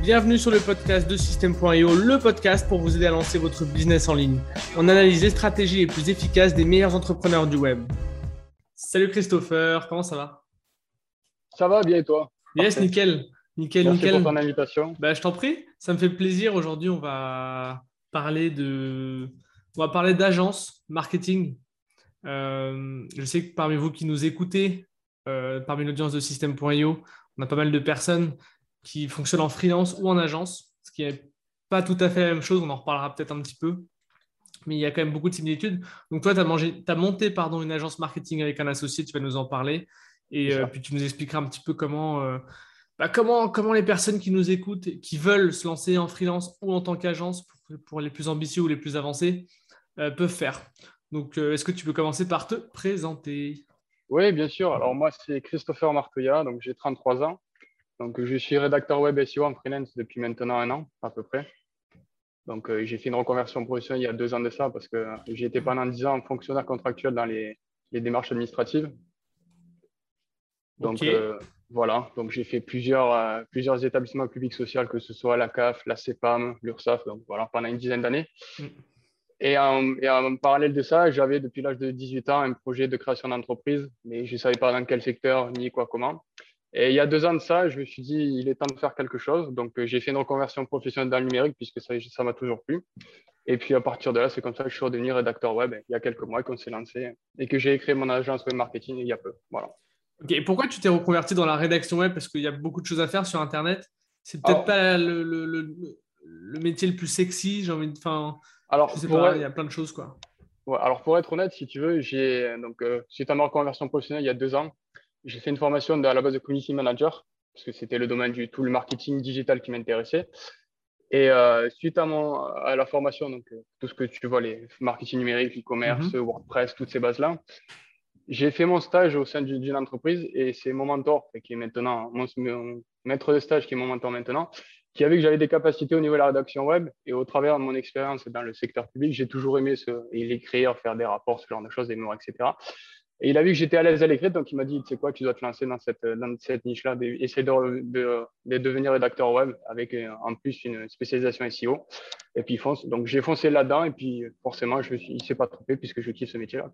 Bienvenue sur le podcast de System.io, le podcast pour vous aider à lancer votre business en ligne. On analyse les stratégies les plus efficaces des meilleurs entrepreneurs du web. Salut Christopher, comment ça va? Ça va bien et toi? Yes, nickel. Nickel, Merci nickel. pour ton invitation. Bah, je t'en prie, ça me fait plaisir. Aujourd'hui, on va parler de, on va parler d'agence marketing. Euh, je sais que parmi vous qui nous écoutez, euh, parmi l'audience de System.io, on a pas mal de personnes qui fonctionnent en freelance ou en agence, ce qui n'est pas tout à fait la même chose. On en reparlera peut-être un petit peu, mais il y a quand même beaucoup de similitudes. Donc toi, tu as, monté pardon, une agence marketing avec un associé, tu vas nous en parler, et euh, puis tu nous expliqueras un petit peu comment. Euh, bah, comment, comment les personnes qui nous écoutent, qui veulent se lancer en freelance ou en tant qu'agence, pour, pour, les plus ambitieux ou les plus avancés, euh, peuvent faire. Donc, est-ce que tu peux commencer par te présenter? Oui, bien sûr. Alors, moi, c'est Christopher Martoya, donc j'ai 33 ans. Donc, je suis rédacteur web SEO en freelance depuis maintenant un an, à peu près. Donc, euh, j'ai fait une reconversion professionnelle il y a deux ans de ça parce que j'ai été pendant dix ans fonctionnaire contractuel dans les, les démarches administratives. Donc, okay. euh, voilà. Donc, j'ai fait plusieurs, euh, plusieurs établissements publics sociaux, que ce soit la CAF, la CEPAM, l'URSSAF, donc voilà, pendant une dizaine d'années. Mm. Et en, et en, parallèle de ça, j'avais depuis l'âge de 18 ans un projet de création d'entreprise, mais je ne savais pas dans quel secteur ni quoi comment. Et il y a deux ans de ça, je me suis dit, il est temps de faire quelque chose. Donc, euh, j'ai fait une reconversion professionnelle dans le numérique puisque ça, m'a toujours plu. Et puis, à partir de là, c'est comme ça que je suis redevenu rédacteur web il y a quelques mois qu'on s'est lancé et que j'ai créé mon agence web marketing il y a peu. Voilà. Ok, et pourquoi tu t'es reconverti dans la rédaction web? Parce qu'il y a beaucoup de choses à faire sur Internet. C'est peut-être pas le, le, le, le, métier le plus sexy, j'ai envie de. Enfin, alors, je sais pas, il y a plein de choses, quoi. Ouais, alors, pour être honnête, si tu veux, j'ai donc euh, ma reconversion professionnelle il y a deux ans, j'ai fait une formation à la base de community manager parce que c'était le domaine du tout le marketing digital qui m'intéressait. Et euh, suite à, mon, à la formation, donc euh, tout ce que tu vois, les marketing numérique, e-commerce, mm -hmm. WordPress, toutes ces bases-là, j'ai fait mon stage au sein d'une entreprise et c'est mon mentor, qui est maintenant mon, mon, maître de stage, qui est mon mentor maintenant, qui a vu que j'avais des capacités au niveau de la rédaction web et au travers de mon expérience dans le secteur public, j'ai toujours aimé ce, écrire, faire des rapports, ce genre de choses, des mémoires, etc. Et il a vu que j'étais à l'aise à l'écrire, donc il m'a dit, tu sais quoi, tu dois te lancer dans cette, dans cette niche-là, essayer de, de, de, devenir rédacteur web avec en plus une spécialisation SEO. Et puis fonce. Donc j'ai foncé là-dedans et puis forcément, je me suis, il ne s'est pas trompé puisque je kiffe ce métier-là.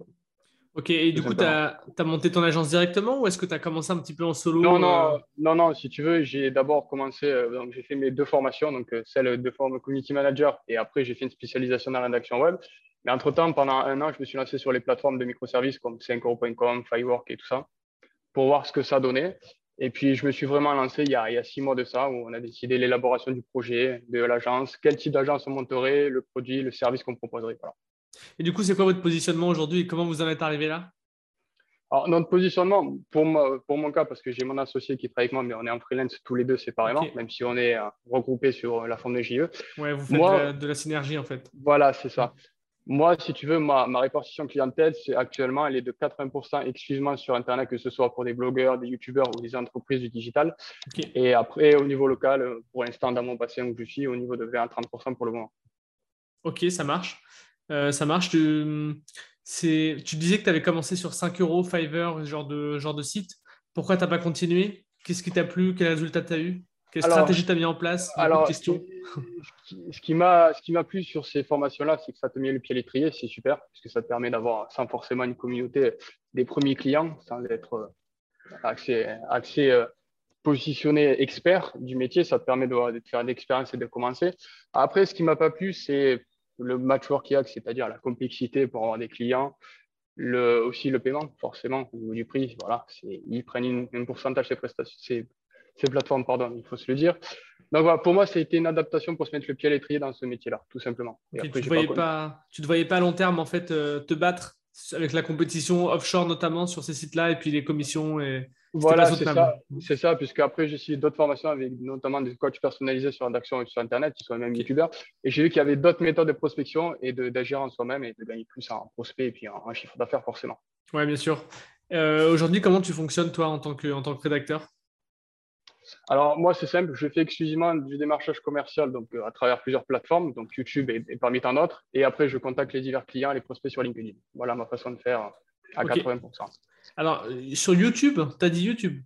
Ok, et du coup, tu as, as, monté ton agence directement ou est-ce que tu as commencé un petit peu en solo Non, non, euh... non, non, si tu veux, j'ai d'abord commencé, euh, donc j'ai fait mes deux formations, donc euh, celle de forme community manager et après j'ai fait une spécialisation dans la rédaction web. Mais entre-temps, pendant un an, je me suis lancé sur les plateformes de microservices comme 5euros.com, Firework et tout ça pour voir ce que ça donnait. Et puis, je me suis vraiment lancé il y a, il y a six mois de ça où on a décidé l'élaboration du projet, de l'agence, quel type d'agence on monterait, le produit, le service qu'on proposerait. Voilà. Et du coup, c'est quoi votre positionnement aujourd'hui et comment vous en êtes arrivé là? Alors, notre positionnement, pour, moi, pour mon cas, parce que j'ai mon associé qui travaille avec moi, mais on est en freelance tous les deux séparément, okay. même si on est regroupés sur la forme de JE. Ouais, vous faites moi, de, la, de, la, synergie en fait. Voilà, c'est ça. Moi, si tu veux, ma, ma répartition clientèle, c'est actuellement, elle est de 80% exclusivement sur Internet, que ce soit pour des blogueurs, des youtubeurs ou des entreprises du digital. Okay. Et après, au niveau local, pour l'instant, dans mon bassin où je suis, au niveau de 20 à 30% pour le moment. Ok, ça marche. Euh, ça marche. Tu, tu disais que tu avais commencé sur 5 euros, Fiverr, genre de, genre de site. Pourquoi tu n'as pas continué? Qu'est-ce qui t'a plu? Quel résultat tu as eu? Quelle alors, stratégie tu as mis en place Alors, question. ce qui m'a plu sur ces formations-là, c'est que ça te met le pied à l'étrier, c'est super, parce que ça te permet d'avoir, sans forcément une communauté, des premiers clients, sans être axé, axé euh, positionné expert du métier, ça te permet de, de faire l'expérience et de commencer. Après, ce qui m'a pas plu, c'est le matchwork qu'il y a, c'est-à-dire la complexité pour avoir des clients, le, aussi le paiement, forcément, au niveau du prix. Voilà, ils prennent une, un pourcentage de prestations, ces, plateformes, pardon, il faut se le dire. Donc voilà, pour moi, ça a été une adaptation pour se mettre le pied à l'étrier dans ce métier-là, tout simplement. Et après, tu ne voyais, pas, tu te voyais pas à long terme, en fait, euh, te battre avec la compétition offshore, notamment sur ces sites-là, et puis les commissions et voilà, c'est ça, c'est ça, puisque après j'ai suivi d'autres formations avec notamment des coachs personnalisés sur l'action sur Internet, qui sont même youtubeurs, et j'ai vu qu'il y avait d'autres méthodes de prospection et d'agir en soi-même et de gagner plus en prospect et puis en, en chiffre d'affaires forcément. Oui, bien sûr. Euh, Aujourd'hui, comment tu fonctionnes toi en tant que, en tant que rédacteur? Alors moi c'est simple, je fais exclusivement du démarchage commercial donc euh, à travers plusieurs plateformes, donc YouTube et, et, parmi tant d'autres, et après je contacte les divers clients, les prospects sur LinkedIn. Voilà ma façon de faire à okay. 80%. Alors sur YouTube, tu as dit YouTube?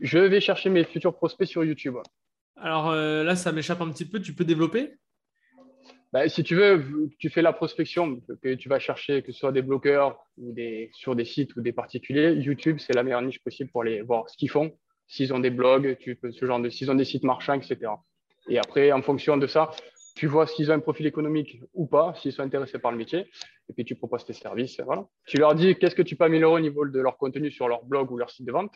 Je vais chercher mes futurs prospects sur YouTube. Alors euh, là, ça m'échappe un petit peu. Tu peux développer? Bah, si tu veux, tu fais la prospection, que tu vas chercher, que ce soit des bloqueurs ou des, sur des sites ou des particuliers, YouTube, c'est la meilleure niche possible pour aller voir ce qu'ils font. S'ils ont des blogs, tu peux, ce genre de, s'ils ont des sites marchands, etc. Et après, en fonction de ça, tu vois s'ils ont un profil économique ou pas, s'ils sont intéressés par le métier, et puis tu proposes tes services. Voilà. Tu leur dis qu'est-ce que tu peux améliorer au niveau de leur contenu sur leur blog ou leur site de vente,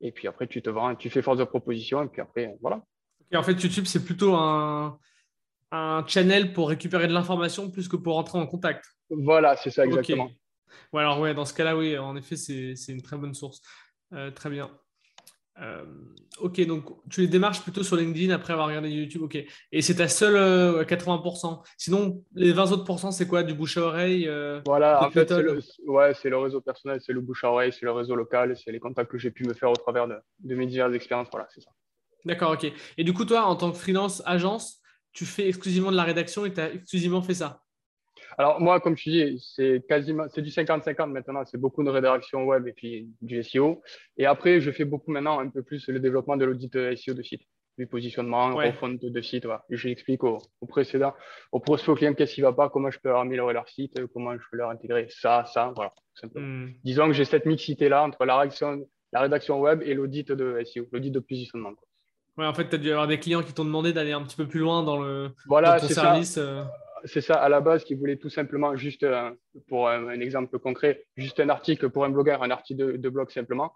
et puis après tu te vends, tu fais force de proposition, et puis après, voilà. en fait, YouTube, c'est plutôt un, un channel pour récupérer de l'information plus que pour rentrer en contact. Voilà, c'est ça exactement. alors ouais, dans ce cas-là, oui, en effet, c'est une très bonne source. Euh, très bien. Euh, ok, donc tu les démarches plutôt sur LinkedIn après avoir regardé YouTube. Ok, et c'est ta seule 80%. Euh, Sinon, les 20 autres c'est quoi Du bouche à oreille Voilà, en fait, c'est le, ouais, le réseau personnel, c'est le bouche à oreille, c'est le réseau local, c'est les contacts que j'ai pu me faire au travers de, de mes diverses expériences. Voilà, c'est ça. D'accord, ok. Et du coup, toi, en tant que freelance agence, tu fais exclusivement de la rédaction et tu as exclusivement fait ça? Alors moi, comme tu dis, c'est quasiment c'est du 50-50 maintenant. C'est beaucoup de rédaction web et puis du SEO. Et après, je fais beaucoup maintenant un peu plus le développement de l'audit SEO de site, du positionnement, ouais. refonte de site. Voilà. Et je l'explique aux, précédents, aux prospects aux clients qu'est-ce qui va pas, comment je peux améliorer leur site, comment je peux leur intégrer ça, ça, voilà. Hmm. Disons que j'ai cette mixité-là entre la rédaction, la rédaction web et l'audit de SEO, l'audit de positionnement. Ouais, en fait, tu as dû avoir des clients qui t'ont demandé d'aller un petit peu plus loin dans, le, voilà, ton service. Euh. C'est ça, à la base, qui voulait tout simplement, juste euh, pour un, exemple concret, juste un article pour un blogueur, un article de, blog simplement.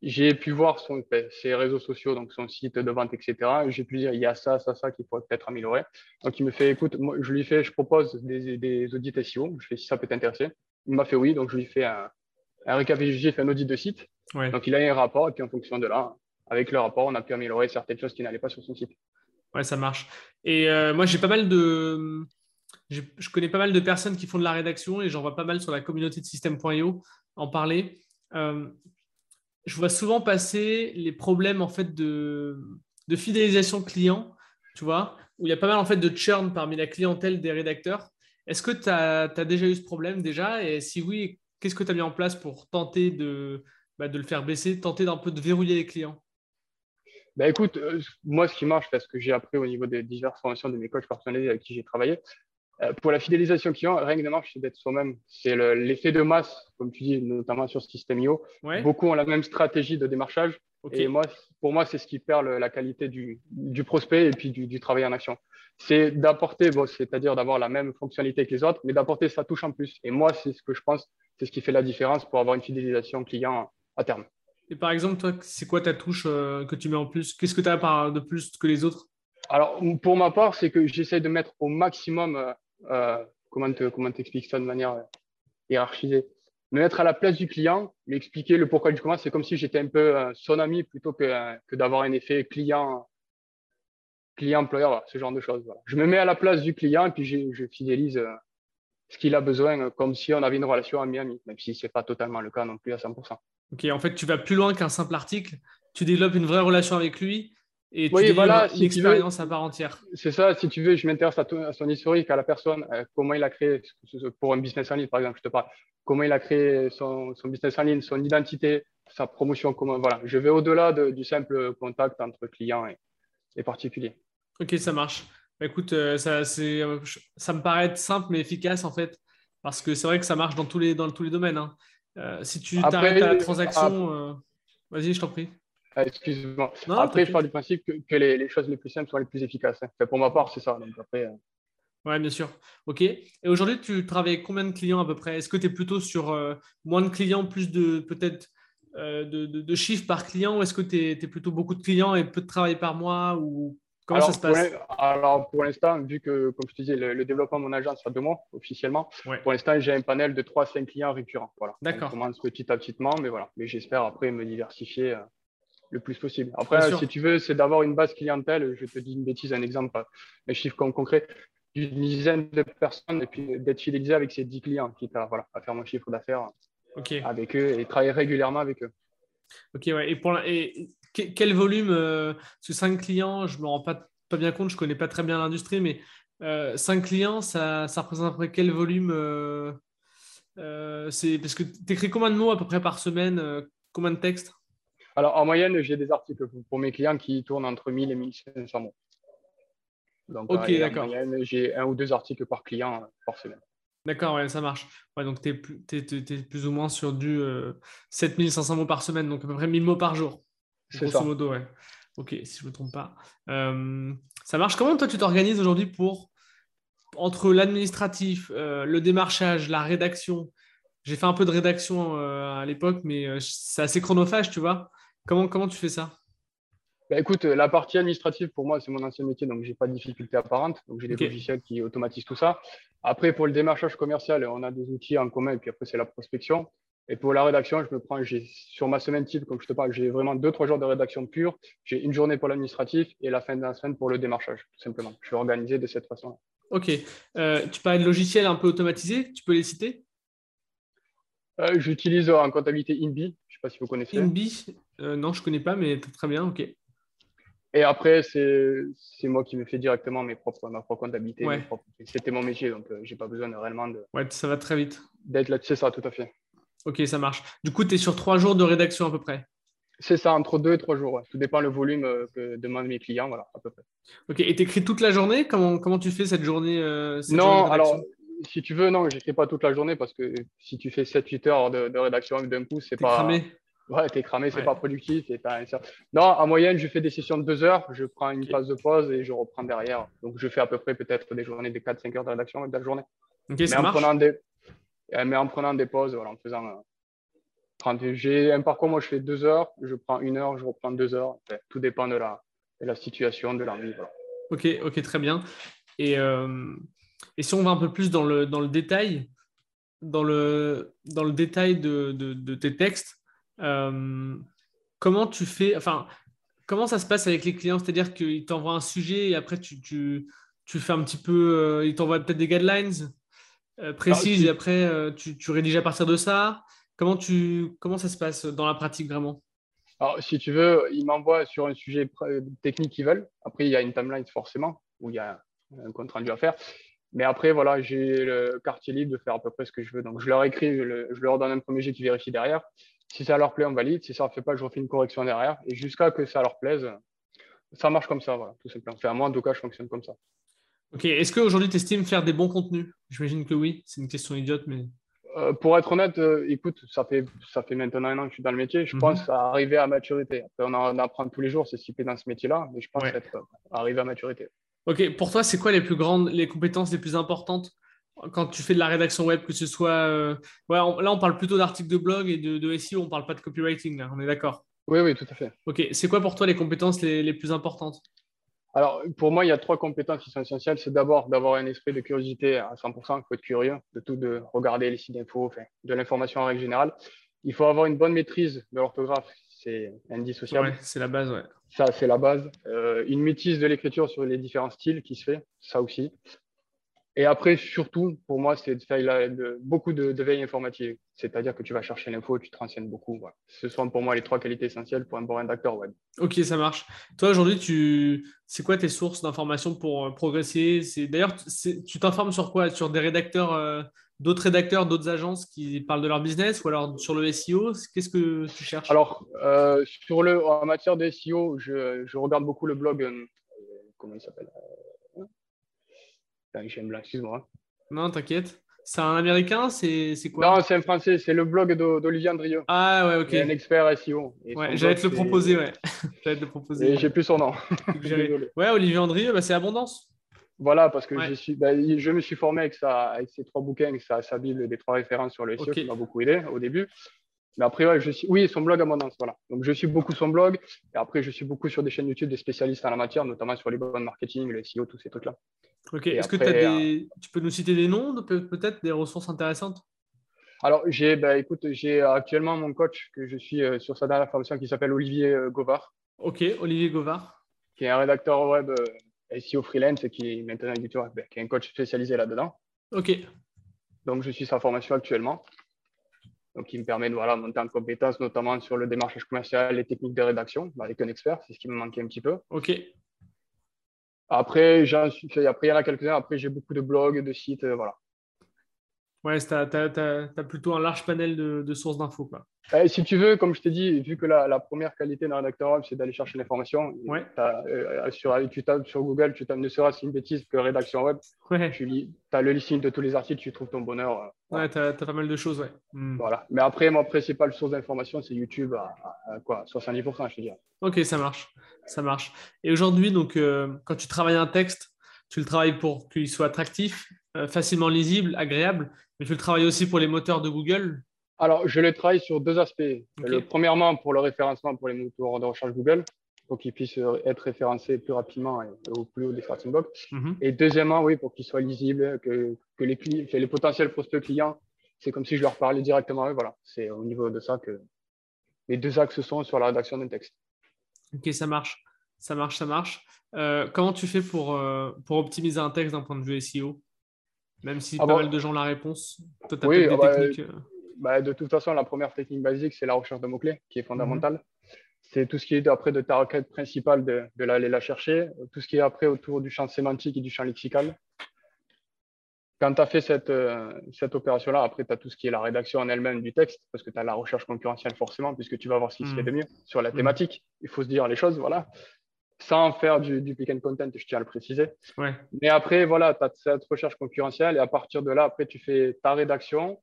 J'ai pu voir son, ses réseaux sociaux, donc son site de vente, etc. J'ai pu dire, il y a ça, ça, ça qui pourrait peut-être améliorer. Donc, il me fait, écoute, moi, je lui fais, je propose des, des audits SEO. Je fais, si ça peut t'intéresser. Il m'a fait oui, donc je lui fais un, un récapitulatif, un audit de site. Donc, il a un rapport, et puis en fonction de là, avec le rapport, on a pu améliorer certaines choses qui n'allaient pas sur son site. Ouais, ça marche. Et euh, moi, j'ai pas mal de. Je connais pas mal de personnes qui font de la rédaction et j'en vois pas mal sur la communauté de système.io en parler. Euh, je vois souvent passer les problèmes en fait de, de fidélisation client, tu vois, où il y a pas mal en fait de churn parmi la clientèle des rédacteurs. Est-ce que tu as, déjà eu ce problème déjà? Et si oui, qu'est-ce que tu as mis en place pour tenter de, bah, de le faire baisser, tenter d'un peu de verrouiller les clients? Bah, écoute, euh, moi, ce qui marche, parce que j'ai appris au niveau des diverses formations de mes coachs personnalisés avec qui j'ai travaillé, euh, pour la fidélisation client, rien que de marche, c'est d'être soi-même. C'est l'effet de masse, comme tu dis, notamment sur ce système IO. Beaucoup ont la même stratégie de démarchage. Et moi, pour moi, c'est ce qui perd la qualité du, du, prospect et puis du, du travail en action. C'est d'apporter, bon, c'est-à-dire d'avoir la même fonctionnalité que les autres, mais d'apporter sa touche en plus. Et moi, c'est ce que je pense, c'est ce qui fait la différence pour avoir une fidélisation client à terme. Et par exemple, toi, c'est quoi ta touche euh, que tu mets en plus? Qu'est-ce que tu as de plus que les autres? Alors, pour ma part, c'est que j'essaie de mettre au maximum, euh, euh comment t'expliques ça de manière hiérarchisée? Me mettre à la place du client, lui le pourquoi du comment. C'est comme si j'étais un peu son ami plutôt que, que d'avoir un effet client client-employeur, ce genre de choses. Je me mets à la place du client et puis je fidélise ce qu'il a besoin comme si on avait une relation ami-ami, même si ce n'est pas totalement le cas non plus à 100%. Ok, en fait, tu vas plus loin qu'un simple article. Tu développes une vraie relation avec lui et tu oui, voilà, une expérience à part entière. C'est ça, si tu veux, je m'intéresse à, son historique, à la personne, euh, comment il a créé, pour un business en ligne par exemple, je te parle, comment il a créé son, business en ligne, son identité, sa promotion, comment, voilà. Je vais au-delà du simple contact entre client et, et particulier. Ok, ça marche. Bah, écoute, euh, ça, euh, ça me paraît simple mais efficace en fait, parce que c'est vrai que ça marche dans tous les, dans tous les domaines. Hein. Euh, si tu t'arrêtes à la transaction, euh, vas-y, je t'en prie. Ah, excuse-moi. Après, je pars du principe que, les, choses les plus simples sont les plus efficaces. Hein. pour ma part, c'est ça. Donc après, euh, Ouais, bien sûr. OK. Et aujourd'hui, tu travailles avec combien de clients à peu près? Est-ce que tu es plutôt sur moins de clients, plus de peut-être de, chiffres par client ou est-ce que tu es, plutôt beaucoup de clients et peu de travail par mois ou Comment alors, ça se passe Alors, pour l'instant, vu que, comme je te disais, le, développement de mon agence a deux mois officiellement, pour l'instant, j'ai un panel de 3 à 5 clients récurrents. Voilà. D'accord. On commence petit à petit, mais voilà. Mais j'espère après me diversifier euh, le plus possible. Après, si tu veux, c'est d'avoir une base clientèle. Je te dis une bêtise, un exemple, un chiffre concret d'une dizaine de personnes et puis d'être fidélisé avec ces 10 clients, quitte à, voilà, à faire mon chiffre d'affaires avec eux et travailler régulièrement avec eux. Ok, ouais. Et, pour et quel volume euh, Parce 5 clients, je ne me rends pas, pas bien compte, je ne connais pas très bien l'industrie, mais euh, 5 clients, ça, ça représente à peu près quel volume euh, euh, c'est Parce que tu écris combien de mots à peu près par semaine Combien de textes? Alors, en moyenne, j'ai des articles pour mes clients qui tournent entre 1000 et 1500 mots. Donc, ok, d'accord. En moyenne, j'ai un ou deux articles par client par semaine. D'accord, ouais, ça marche. donc, tu es, plus ou moins sur du 7500 mots par semaine, donc à peu près 1000 mots par jour. C'est ça. modo, ouais. Ok, si je ne me trompe pas. ça marche. Comment toi, tu t'organises aujourd'hui pour, entre l'administratif, le démarchage, la rédaction? J'ai fait un peu de rédaction à l'époque, mais c'est assez chronophage, tu vois. Comment, comment tu fais ça? Bah, écoute, la partie administrative, pour moi, c'est mon ancien métier, donc je n'ai pas de difficulté apparente. Donc, j'ai des logiciels qui automatisent tout ça. Après, pour le démarchage commercial, on a des outils en commun, et puis après, c'est la prospection. Et pour la rédaction, je me prends, sur ma semaine type, comme je te parle, j'ai vraiment deux, trois jours de rédaction pure. J'ai une journée pour l'administratif et la fin de la semaine pour le démarchage, tout simplement. Je suis organisé de cette façon-là. Ok. Euh, tu parlais de logiciels un peu automatisés, tu peux les citer? Euh, J'utilise en comptabilité InBi, je ne sais pas si vous connaissez. InBi euh, Non, je ne connais pas, mais très bien, ok. Et après, c'est moi qui me fais directement mes propres, ma propre comptabilité. C'était mon métier, donc je n'ai pas besoin de réellement de. Ouais, ça va très vite. D'être là, c'est ça, tout à fait. Ok, ça marche. Du coup, tu es sur trois jours de rédaction à peu près C'est ça, entre deux et trois jours. Tout dépend le volume euh, que demandent mes clients, voilà, à peu près. Ok, et tu écris toute la journée? Comment, comment tu fais cette journée euh, Non, alors, si tu veux, non, je n'écris pas toute la journée parce que si tu fais 7-8 heures de, rédaction d'un coup, c'est pas. cramé Ouais, t'es cramé, c'est pas productif. Et non, en moyenne, je fais des sessions de deux heures, je prends une phase de pause et je reprends derrière. Donc, je fais à peu près peut-être des journées de 4-5 heures de rédaction de la journée. Ok, ça marche. Euh, mais en prenant des pauses, voilà, en faisant. Euh, j'ai un parcours, moi je fais deux heures, je prends une heure, je reprends deux heures. tout dépend de la, de la situation, de l'envie. Ok, ok, très bien. Et, euh, et, si on va un peu plus dans le, dans le détail, dans le, dans le détail de, de, de tes textes, comment tu fais, enfin, comment ça se passe avec les clients? C'est-à-dire qu'ils t'envoient un sujet et après tu, tu, tu fais un petit peu, ils t'envoient peut-être des guidelines? Euh, précise et après euh, tu, tu, rédiges à partir de ça comment, tu, comment ça se passe dans la pratique vraiment? Alors, si tu veux, ils m'envoient sur un sujet technique qu'ils veulent. Après, il y a une timeline forcément où il y a un compte rendu à faire. Mais après, voilà, j'ai le quartier libre de faire à peu près ce que je veux. Donc, je leur écris, je, leur donne un premier jet qui vérifie derrière. Si ça leur plaît, on valide. Si ça ne fait pas, je refais une correction derrière. Et jusqu'à que ça leur plaise, ça marche comme ça, voilà, tout simplement. Enfin, moi, en tout cas, je fonctionne comme ça. Ok, est-ce qu'aujourd'hui tu estimes faire des bons contenus? J'imagine que oui, c'est une question idiote, mais. Euh, pour être honnête, euh, écoute, ça fait, ça fait maintenant un an que je suis dans le métier. Je mhm. pense à arriver à maturité. Après, on en apprend tous les jours, c'est si dans ce métier-là, mais je pense être euh, arrivé à maturité. Ok, pour toi, c'est quoi les plus grandes, les compétences les plus importantes quand tu fais de la rédaction web, que ce soit. Ouais, là, on parle plutôt d'articles de blog et de, SEO, on ne parle pas de copywriting, là, on est d'accord? Oui, oui, tout à fait. Ok, c'est quoi pour toi les compétences les, les plus importantes? Alors, pour moi, il y a trois compétences qui sont essentielles. C'est d'abord d'avoir un esprit de curiosité à 100%. Il faut être curieux de tout, de regarder les sites d'info, de l'information en règle générale. Il faut avoir une bonne maîtrise de l'orthographe. C'est indissociable. Ouais, c'est la base, ouais. Ça, c'est la base. Euh, une maîtrise de l'écriture sur les différents styles qui se fait, ça aussi. Et après, surtout, pour moi, c'est de faire beaucoup de, veille informative. C'est-à-dire que tu vas chercher l'info, tu te renseignes beaucoup. Ce sont pour moi les trois qualités essentielles pour un bon rédacteur web. Ok, ça marche. Toi, aujourd'hui, tu... c'est quoi tes sources d'informations pour euh, progresser? D'ailleurs, tu t'informes sur quoi? Sur des rédacteurs, euh, d'autres rédacteurs, d'autres agences qui parlent de leur business ou alors sur le SEO Qu'est-ce que tu cherches? Alors, euh, sur le, en matière de SEO, je, je regarde beaucoup le blog. comment il s'appelle? Excuse-moi. Non, t'inquiète. C'est un américain C'est quoi? Non, c'est un français. C'est le blog d'Olivier Andrieux. Ah ouais, ok. un expert SEO. Ouais, j'allais te le proposer, ouais. j'allais te le proposer. Et j'ai plus son nom. ouais, Olivier Andrieux, bah, c'est Abondance. Voilà, parce que je, suis, bah, je me suis formé avec, sa, avec ses trois bouquins, avec sa, sa Bible des trois références sur le SEO qui m'a beaucoup aidé au début. Mais après, ouais, je suis... oui, son blog Abondance, voilà. Donc, je suis beaucoup son blog. Et après, je suis beaucoup sur des chaînes YouTube des spécialistes en la matière, notamment sur les bonnes marketing, le SEO, tous ces trucs-là. Ok. Est-ce que des... Euh, tu peux nous citer des noms, peut-être des ressources intéressantes? Alors, j'ai, bah, écoute, j'ai actuellement mon coach que je suis euh, sur sa dernière formation qui s'appelle Olivier euh, Govard. Ok, Olivier Govard. Qui est un rédacteur web SEO freelance et qui est maintenant bah, qui est un coach spécialisé là-dedans. Ok. Donc, je suis sa formation actuellement. Donc, qui me permet de voilà, monter en compétences, notamment sur le démarchage commercial, les techniques de rédaction, bah, avec un expert. C'est ce qui me manquait un petit peu. Ok. Après, j'en suis après, il y en a quelques-uns. Après, j'ai beaucoup de blogs, de sites, euh, voilà. Ouais, tu as, plutôt un large panel de, sources d'infos. Euh, si tu veux, comme je t'ai dit, vu que la, première qualité d'un rédacteur web, c'est d'aller chercher l'information, ouais. Euh, sur, tu tapes sur Google, tu tapes ne serait-ce une bêtise que rédaction web, ouais. tu as le listing de tous les articles, tu trouves ton bonheur. Euh, ouais, tu as, pas mal de choses, ouais. Hmm. Voilà. Mais après, mon principal source d'information, c'est YouTube à, quoi? 70%, je te dis. Ok, ça marche. Ça marche. Et aujourd'hui, donc, quand tu travailles un texte, tu le travailles pour qu'il soit attractif, facilement lisible, agréable, mais tu le travailles aussi pour les moteurs de Google Alors, je le travaille sur deux aspects. Le, premièrement, pour le référencement pour les moteurs de recherche Google, pour qu'ils puissent être référencés plus rapidement et au plus haut des starting blocks. Mhm. Et deuxièmement, oui, pour qu'ils soient lisibles, que, que les, les potentiels prospects clients, c'est comme si je leur parlais directement Voilà, c'est au niveau de ça que les deux axes sont sur la rédaction d'un texte. Ok, ça marche. Ça marche, ça marche. Euh, comment tu fais pour, euh, pour optimiser un texte d'un point de vue SEO même si ah pas mal de gens la réponse. Toi, oui, des bah, techniques. Euh. Bah, de toute façon, la première technique basique, c'est la recherche de mots-clés, qui est fondamentale. Mhm. C'est tout ce qui est après de ta requête principale de, de l'aller la chercher, tout ce qui est après autour du champ sémantique et du champ lexical. Quand tu as fait cette, euh, cette opération-là, après, tu as tout ce qui est la rédaction en elle-même du texte, parce que tu as la recherche concurrentielle forcément, puisque tu vas voir ce qui se fait de mieux sur la mhm. thématique. Il faut se dire les choses, voilà sans faire du, du pick and content, je tiens à le préciser. Mais après, voilà, tu as cette recherche concurrentielle et à partir de là, après, tu fais ta rédaction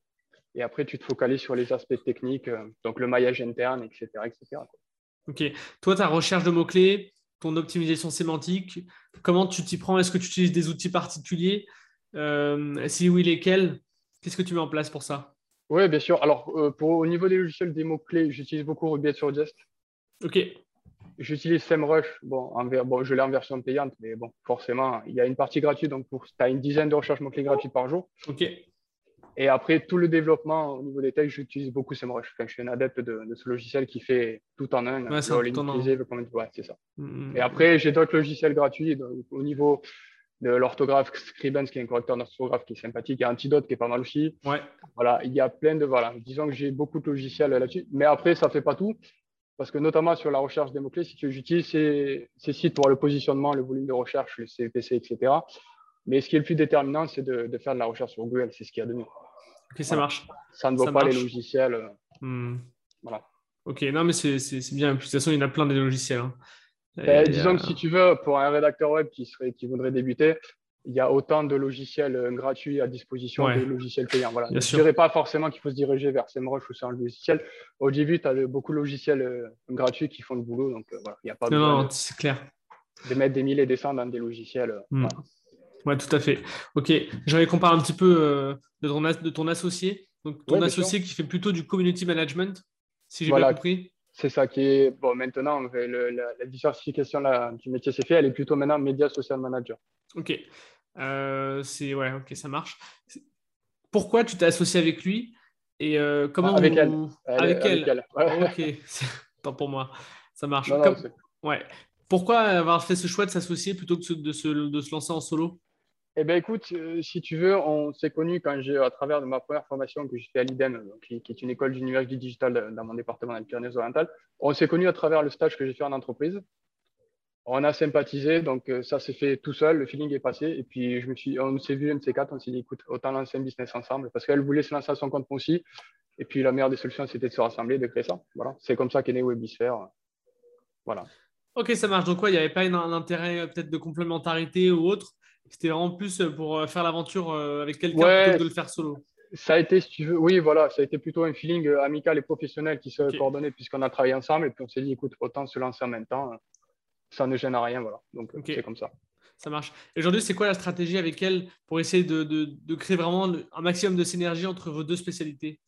et après, tu te focalises sur les aspects techniques, euh, donc le maillage interne, etc. etc. Ok. Toi, ta recherche de mots-clés, ton optimisation sémantique, comment tu t'y prends? Est-ce que tu utilises des outils particuliers? Euh, Si oui, lesquels? Qu'est-ce que tu mets en place pour ça? Oui, bien sûr. Alors, euh, pour, au niveau des logiciels des mots-clés, j'utilise beaucoup Ruby sur. Ok. J'utilise SEMrush. Bon, bon, je l'ai en version payante, mais bon, forcément, il y a une partie gratuite. Donc, tu as une dizaine de recherches mots-clés gratuites par jour. OK. Et après, tout le développement au niveau des textes, j'utilise beaucoup SEMrush. je suis un adepte de, ce logiciel qui fait tout en un. Ouais, c'est ouais, ça. Mm, mm, Et après, j'ai d'autres logiciels gratuits au niveau de l'orthographe, Scribens, qui est un correcteur d'orthographe qui est sympathique, et Antidote, qui est pas mal aussi. Ouais. Voilà, il y a plein de. Voilà, disons que j'ai beaucoup de logiciels là-dessus. Mais après, ça ne fait pas tout. Parce que notamment sur la recherche des mots-clés, si tu j'utilise ces, sites pour le positionnement, le volume de recherche, le CPC, etc. Mais ce qui est le plus déterminant, c'est de, faire de la recherche sur Google. C'est ce qu'il y a de mieux. Ok, ça marche. Ça ne vaut pas les logiciels. Euh, hmm. Voilà. Ok, non, mais c'est bien. De toute façon, il y en a plein des logiciels. Hein. Ben, disons que si tu veux, pour un rédacteur web qui, serait, qui voudrait débuter, il y a autant de logiciels euh, gratuits à disposition que de logiciels payants. Voilà. je ne dirais pas forcément qu'il faut se diriger vers SEMrush ou sur un logiciel. Au début, tu as beaucoup de logiciels euh, gratuits qui font le boulot. Donc, euh, voilà, il n'y a pas non, non, c'est clair. de mettre des milliers et des cents dans des logiciels. Hmm. Oui, tout à fait. Ok, j'aimerais qu'on parle un petit peu de, ton, de ton associé. Donc, ton associé qui fait plutôt du community management, si j'ai bien compris. C'est ça qui est. Bon, maintenant, la, la, diversification du métier s'est fait. Elle est plutôt maintenant média social manager. Ok. Euh, c'est ouais, ok, ça marche. Pourquoi tu t'es associé avec lui et euh, comment avec, elle. avec, elle. Ok, tant pour moi, ça marche. ouais. Pourquoi avoir fait ce choix de s'associer plutôt que de se, de se lancer en solo? Eh bien, écoute, euh, si tu veux, on s'est connus quand j'ai, à travers de ma première formation que j'ai fait à l'IDEM, qui, qui, est une école d'université du digital dans mon département de Pyrénées-Orientales. On s'est connus à travers le stage que j'ai fait en entreprise on a sympathisé, donc euh, ça s'est fait tout seul, le feeling est passé. Et puis je me suis, on s'est vu MC4, on s'est dit écoute, autant lancer un business ensemble, parce qu'elle voulait se lancer à son compte aussi. Et puis la meilleure des solutions, c'était de se rassembler, de créer ça. Voilà, c'est comme ça qu'est né Webisphère. Voilà. Ok, ça marche. Donc, quoi, il n'y avait pas un intérêt euh, peut-être de complémentarité ou autre. C'était vraiment plus euh, pour faire l'aventure avec quelqu'un plutôt que de le faire solo. Ça a été, si tu veux, oui, voilà, ça a été plutôt un feeling amical et professionnel qui se coordonnait puisqu'on a travaillé ensemble. Et puis on s'est dit, écoute, autant se lancer en même temps ça ne gêne à rien. Voilà. Donc, c'est comme ça. Ça marche. Et aujourd'hui, c'est quoi la stratégie avec elle pour essayer de, de, créer vraiment un maximum de synergie entre vos deux spécialités?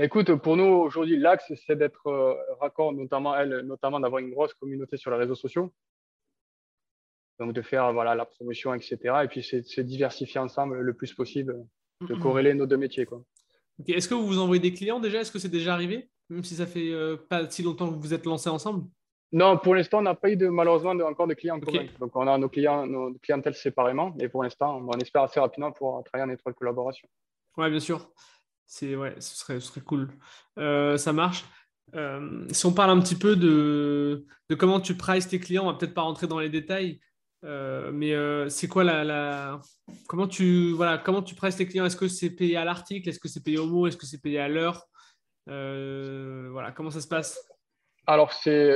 Écoute, pour nous, aujourd'hui, l'axe, c'est d'être euh, raccord, notamment elle, notamment d'avoir une grosse communauté sur les réseaux sociaux. Donc, de faire voilà, la promotion, etc. Et puis, c'est se diversifier ensemble le plus possible, de corréler nos deux métiers. Quoi. Est-ce que vous vous envoyez des clients déjà? Est-ce que c'est déjà arrivé? Même si ça fait euh, pas si longtemps que vous vous êtes lancés ensemble? Non, pour l'instant, on n'a pas eu de, malheureusement encore de clients communs. Donc, on a nos clients, nos clientèles séparément. Et pour l'instant, on espère assez rapidement pouvoir travailler en étroite collaboration. Oui, bien sûr. C'est, ouais, ce, serait, ce serait cool. Euh, ça marche. Euh, si on parle un petit peu de, de comment tu prices tes clients, on va peut-être pas rentrer dans les détails. mais c'est quoi la, Comment tu voilà comment tu presses tes clients? Est-ce que c'est payé à l'article? Est-ce que c'est payé au mot? Est-ce que c'est payé à l'heure? Voilà, comment ça se passe? Alors c'est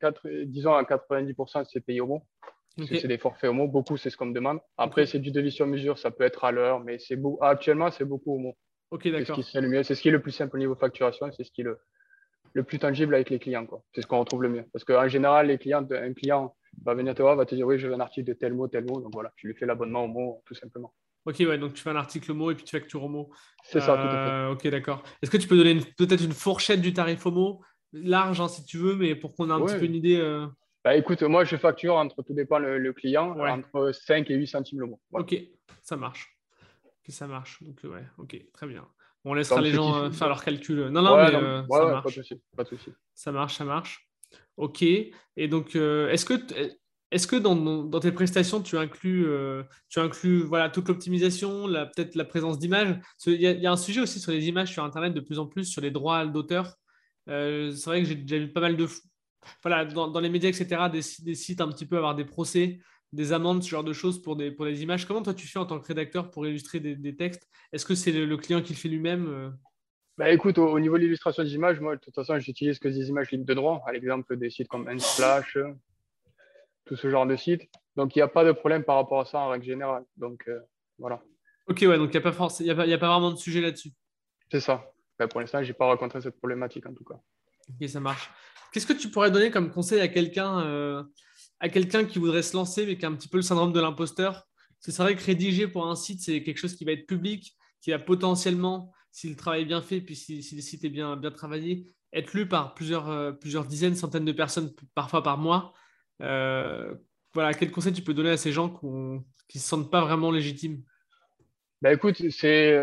4, disons à 90% c'est payé au mot. c'est des forfaits au mot. Beaucoup c'est ce qu'on me demande. Après c'est du devis sur mesure, ça peut être à l'heure, mais c'est actuellement c'est beaucoup au mot. Ok, d'accord. C'est ce qui le mieux. C'est ce qui est le plus simple au niveau facturation. C'est ce qui est le, le plus tangible avec les clients. C'est ce qu'on retrouve le mieux. Parce qu'en général, les clients, un client va venir te voir, va te dire oui, je veux un article de tel mot, tel mot. Donc voilà, tu lui fais l'abonnement au mot, tout simplement. Ok, ouais, donc tu fais un article au mot et puis tu factures au mot. C'est ça, tout à fait. Euh, ok, d'accord. Est-ce que tu peux donner peut-être une fourchette du tarif au mot? Large, hein, si tu veux, mais pour qu'on ait un petit peu une idée. Euh. Bah, écoute, moi, je facture entre, tout dépend le, client, entre 5 et 8 centimes le mot. Ok, ça marche. Ça marche. Donc, ouais, ok, très bien. On laissera les gens euh, faire leurs calculs. Non, non, mais ça marche. Pas de souci. Ça marche, ça marche. Ok. Et donc, est-ce que est-ce que dans, tes prestations, tu inclus, euh, tu inclus voilà, toute l'optimisation, peut-être la présence d'images? Il y, a un sujet aussi sur les images sur Internet de plus en plus, sur les droits d'auteur. Euh, c'est vrai que j'ai déjà vu pas mal de... Voilà, dans, les médias, etc., des, sites un petit peu avoir des procès, des amendes, ce genre de choses pour des, pour des images. Comment toi, tu fais en tant que rédacteur pour illustrer des, textes? Est-ce que c'est le, client qui le fait lui-même euh? bah, écoute, au, niveau de l'illustration des images, moi, de toute façon, j'utilise que des images libres de droit, à l'exemple des sites comme Unsplash, tout ce genre de site. Donc, il n'y a pas de problème par rapport à ça en règle générale. Donc, euh, voilà. Ok, ouais, donc il n'y a, pas a, a pas vraiment de sujet là-dessus. C'est ça. Ben, pour l'instant, je n'ai pas rencontré cette problématique en tout cas. Ok, ça marche. Qu'est-ce que tu pourrais donner comme conseil à quelqu'un euh, à quelqu'un qui voudrait se lancer mais qui a un petit peu le syndrome de l'imposteur? C'est vrai que rédiger pour un site, c'est quelque chose qui va être public, qui va potentiellement, si le travail est bien fait, puis si, le site est bien, bien travaillé, être lu par plusieurs, euh, plusieurs dizaines, centaines de personnes, parfois par mois. Euh, voilà, quel conseil tu peux donner à ces gens qui ne se sentent pas vraiment légitimes? Bah écoute, c'est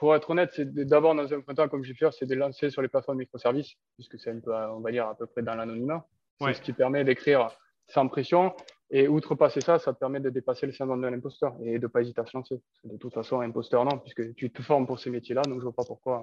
pour être honnête, c'est d'abord dans un premier temps, comme j'ai fait, c'est de lancer sur les plateformes microservices, puisque c'est un peu, on va dire, à peu près dans l'anonymat. C'est ce qui permet d'écrire sans pression. Et outrepasser ça, ça te permet de dépasser le syndrome de l'imposteur et de ne pas hésiter à se lancer. De toute façon, imposteur, non, puisque tu te formes pour ces métiers-là, donc je ne vois pas pourquoi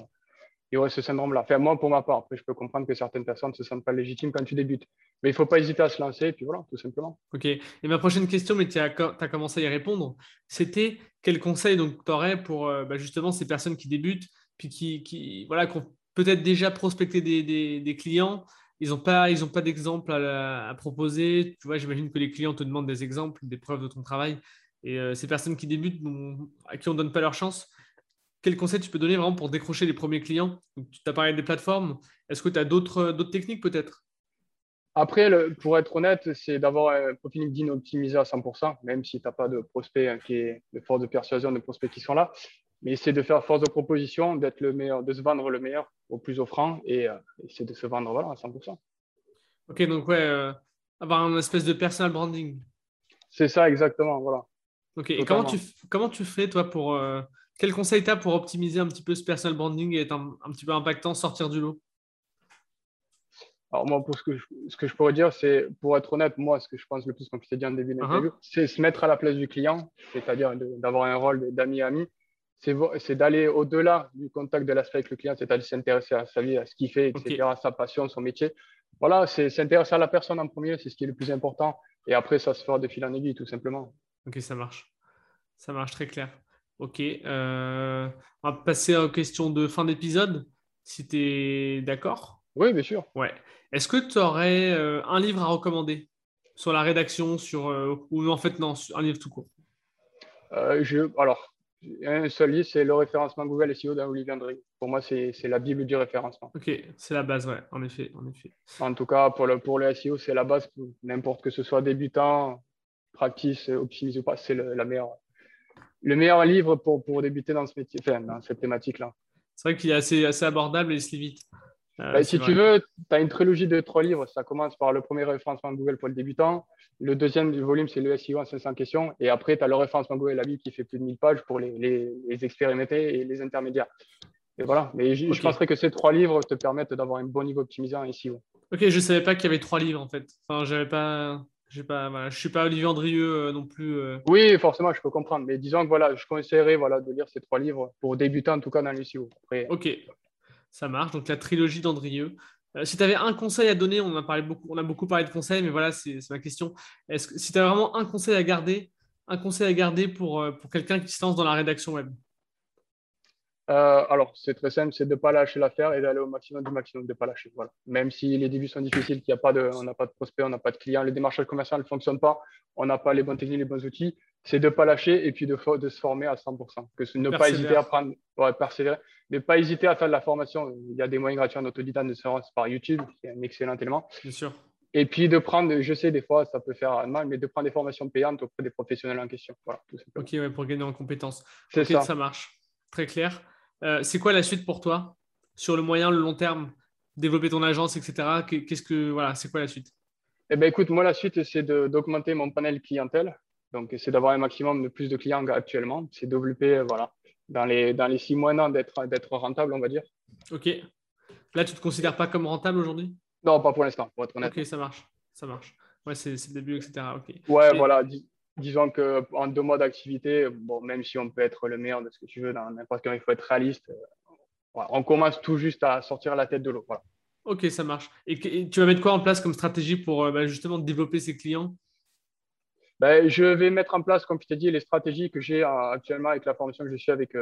il y aurait ce syndrome-là. Enfin, moi, pour ma part, après, je peux comprendre que certaines personnes ne se sentent pas légitimes quand tu débutes. Mais il ne faut pas hésiter à se lancer, et puis voilà, tout simplement. Ok. Et ma prochaine question, mais tu as, commencé à y répondre, c'était quel conseil tu aurais pour euh, bah, justement ces personnes qui débutent, puis qui, qui voilà, ont peut-être déjà prospecté des, clients, ils n'ont pas, pas d'exemple à, à, proposer. Tu vois, j'imagine que les clients te demandent des exemples, des preuves de ton travail. Et euh, ces personnes qui débutent, à qui on ne donne pas leur chance, quel conseil tu peux donner vraiment pour décrocher les premiers clients? Tu as parlé des plateformes. Est-ce que tu as d'autres techniques peut-être? Après, pour être honnête, c'est d'avoir un profil LinkedIn optimisé à 100%, même si tu n'as pas de prospects hein, qui est de force de persuasion, de prospects qui sont là. Mais c'est de faire force de proposition, d'être le meilleur, de se vendre le meilleur au plus offrant et, euh, c'est de se vendre voilà, à 100%. Ok, donc ouais, euh, avoir un espèce de personal branding. C'est ça, exactement. Voilà. Ok, et comment tu, comment tu fais toi pour. Euh, quel conseil tu as pour optimiser un petit peu ce personal branding et être un, petit peu impactant, sortir du lot? Alors moi, pour ce que je, ce que je pourrais dire, c'est, pour être honnête, moi, ce que je pense le plus, comme je t'ai dit en début d'interview, uh-huh. c'est se mettre à la place du client, c'est-à-dire d'avoir un rôle d'ami ami. C'est d'aller au-delà du contact de l'aspect avec le client, c'est-à-dire s'intéresser à sa vie, à ce qu'il fait, etc., à sa passion, son métier. Voilà, c'est s'intéresser à la personne en premier, c'est ce qui est le plus important. Et après, ça se fera de fil en aiguille, tout simplement. Ok, ça marche. Ça marche très clair. Ok. Euh, on va passer aux questions de fin d'épisode, si tu es d'accord. Oui, bien sûr. Ouais. Est-ce que tu aurais euh, un livre à recommander sur la rédaction, sur euh, ou en fait non, un livre tout court? Je, Alors, un seul livre, c'est le référencement Google SEO d'Olivier André. Pour moi, c'est la Bible du référencement. Ok, c'est la base, ouais, en effet, en effet. En tout cas, pour le, pour le SEO, c'est la base. N'importe que ce soit débutant, practice, optimise ou pas, c'est la meilleure le meilleur livre pour, pour débuter dans ce métier, enfin, dans cette thématique-là. C'est vrai qu'il est assez, assez abordable et il se lit vite. Euh, bah, si tu veux, tu as une trilogie de trois livres. Ça commence par le premier référencement Google pour le débutant. Le deuxième volume, c'est le SEO en 500 questions. Et après, tu as le référencement Google la Bible qui fait plus de 1000 pages pour les, les, les expérimentés et les intermédiaires. Et voilà. Mais je, penserais que ces trois livres te permettent d'avoir un bon niveau optimisé en SEO. Ok, je ne savais pas qu'il y avait trois livres en fait. Enfin, j'avais pas. Je ne suis pas Olivier Andrieux euh, non plus. Euh. Oui, forcément, je peux comprendre. Mais disons que voilà, je conseillerais voilà, de lire ces trois livres pour débuter en tout cas dans le SEO. Ok, ça marche. Donc la trilogie d'Andrieux. si tu avais un conseil à donner, on a, parlé beaucoup, on a beaucoup parlé de conseils, mais voilà, c'est ma question. Est-ce que si tu as vraiment un conseil à garder, un conseil à garder pour, pour quelqu'un qui se lance dans la rédaction web? Euh, alors, c'est très simple, c'est de ne pas lâcher l'affaire et d'aller au maximum du maximum, de ne pas lâcher. Voilà. Même si les débuts sont difficiles, qu'il y a pas de, on n'a pas de prospects, on n'a pas de clients, les démarchages commerciaux ne fonctionnent pas, on n'a pas les bonnes techniques, les bons outils, c'est de ne pas lâcher et puis de, de, se former à 100%. Que ne pas hésiter à prendre, ouais, persévérer, ne pas hésiter à faire de la formation. Il y a des moyens gratuits en autodidacte de se par YouTube, qui est un excellent élément. Bien sûr. Et puis de prendre, je sais, des fois, ça peut faire mal, mais de prendre des formations payantes auprès des professionnels en question. Voilà, tout Ok, ouais, pour gagner en compétences. C'est ça. Ça marche. Très clair. Euh, c'est quoi la suite pour toi sur le moyen, le long terme Développer ton agence, etc. Qu'est-ce que voilà, c'est quoi la suite? Eh ben écoute, moi la suite c'est d'augmenter mon panel clientèle. Donc c'est d'avoir un maximum de plus de clients actuellement. C'est développer euh, voilà dans les dans les six mois non d'être d'être rentable, on va dire. Ok. Là, tu te considères pas comme rentable aujourd'hui? Non, pas pour l'instant, pour être honnête. Ok, ça marche, ça marche. Ouais, c'est le début, etc. Ok. Ouais, voilà disons qu'en deux mois d'activité, bon, même si on peut être le meilleur de ce que tu veux dans n'importe quel, il faut être réaliste. Euh, on commence tout juste à sortir la tête de l'eau. Voilà. Ok, ça marche. Et, tu vas mettre quoi en place comme stratégie pour euh, bah, justement développer ses clients? Ben, Je vais mettre en place, comme tu t'ai dit, les stratégies que j'ai euh, actuellement avec la formation que je suis avec,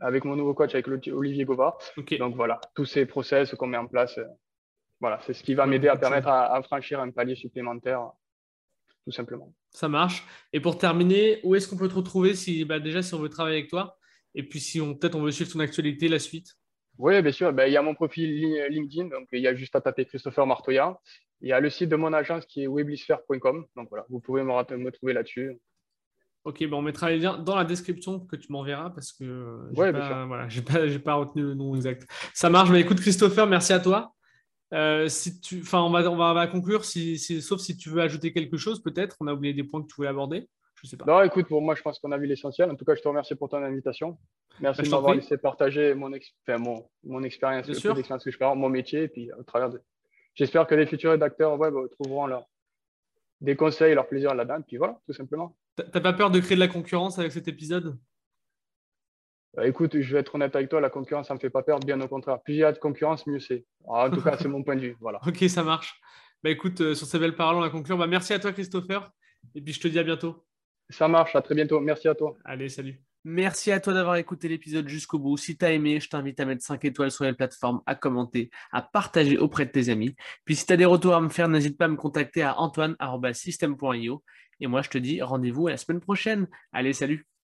avec mon nouveau coach, avec Olivier Gova. Donc voilà, tous ces process qu'on met en place, voilà, c'est ce qui va m'aider à permettre à franchir un palier supplémentaire tout simplement. Ça marche. Et pour terminer, où est-ce qu'on peut te retrouver si, bah, déjà si on veut travailler avec toi? Et puis si on peut-être on veut suivre ton actualité, la suite? Oui, bien sûr. Ben, il y a mon profil LinkedIn, donc il y a juste à taper Christopher Martoya. Il y a le site de mon agence qui est weblisphère.com. Donc voilà, vous pouvez me, me trouver là-dessus. Ok, on mettra les liens dans la description que tu m'enverras parce que je n'ai pas, voilà, pas, pas, retenu le nom exact. Ça marche. Mais écoute, Christopher, merci à toi. Euh, si tu, enfin, on va, on va, conclure, si, sauf si tu veux ajouter quelque chose, peut-être. On a oublié des points que tu voulais aborder. Je sais pas. Non, écoute, pour moi, je pense qu'on a vu l'essentiel. En tout cas, je te remercie pour ton invitation. Merci de m'avoir laissé partager mon, mon, mon expérience, l'expérience que je peux mon métier, et puis au travers de. J'espère que les futurs rédacteurs web trouveront leur, des conseils, leur plaisir là-dedans. Puis voilà, tout simplement. T'as pas peur de créer de la concurrence avec cet épisode? Bah, écoute, je vais être honnête avec toi, la concurrence, ça ne me fait pas peur, bien au contraire. Plus il y a de concurrence, mieux c'est. En tout cas, c'est mon point de vue. Voilà. ok, ça marche. Bah, écoute, euh, sur ces belles paroles, on va conclure. Bah, merci à toi, Christopher. Et puis, je te dis à bientôt. Ça marche, à très bientôt. Merci à toi. Allez, salut. Merci à toi d'avoir écouté l'épisode jusqu'au bout. Si tu as aimé, je t'invite à mettre 5 étoiles sur les plateformes, à commenter, à partager auprès de tes amis. Puis si tu as des retours à me faire, n'hésite pas à me contacter à antoine.system.io. Et moi, je te dis rendez-vous à la semaine prochaine. Allez, salut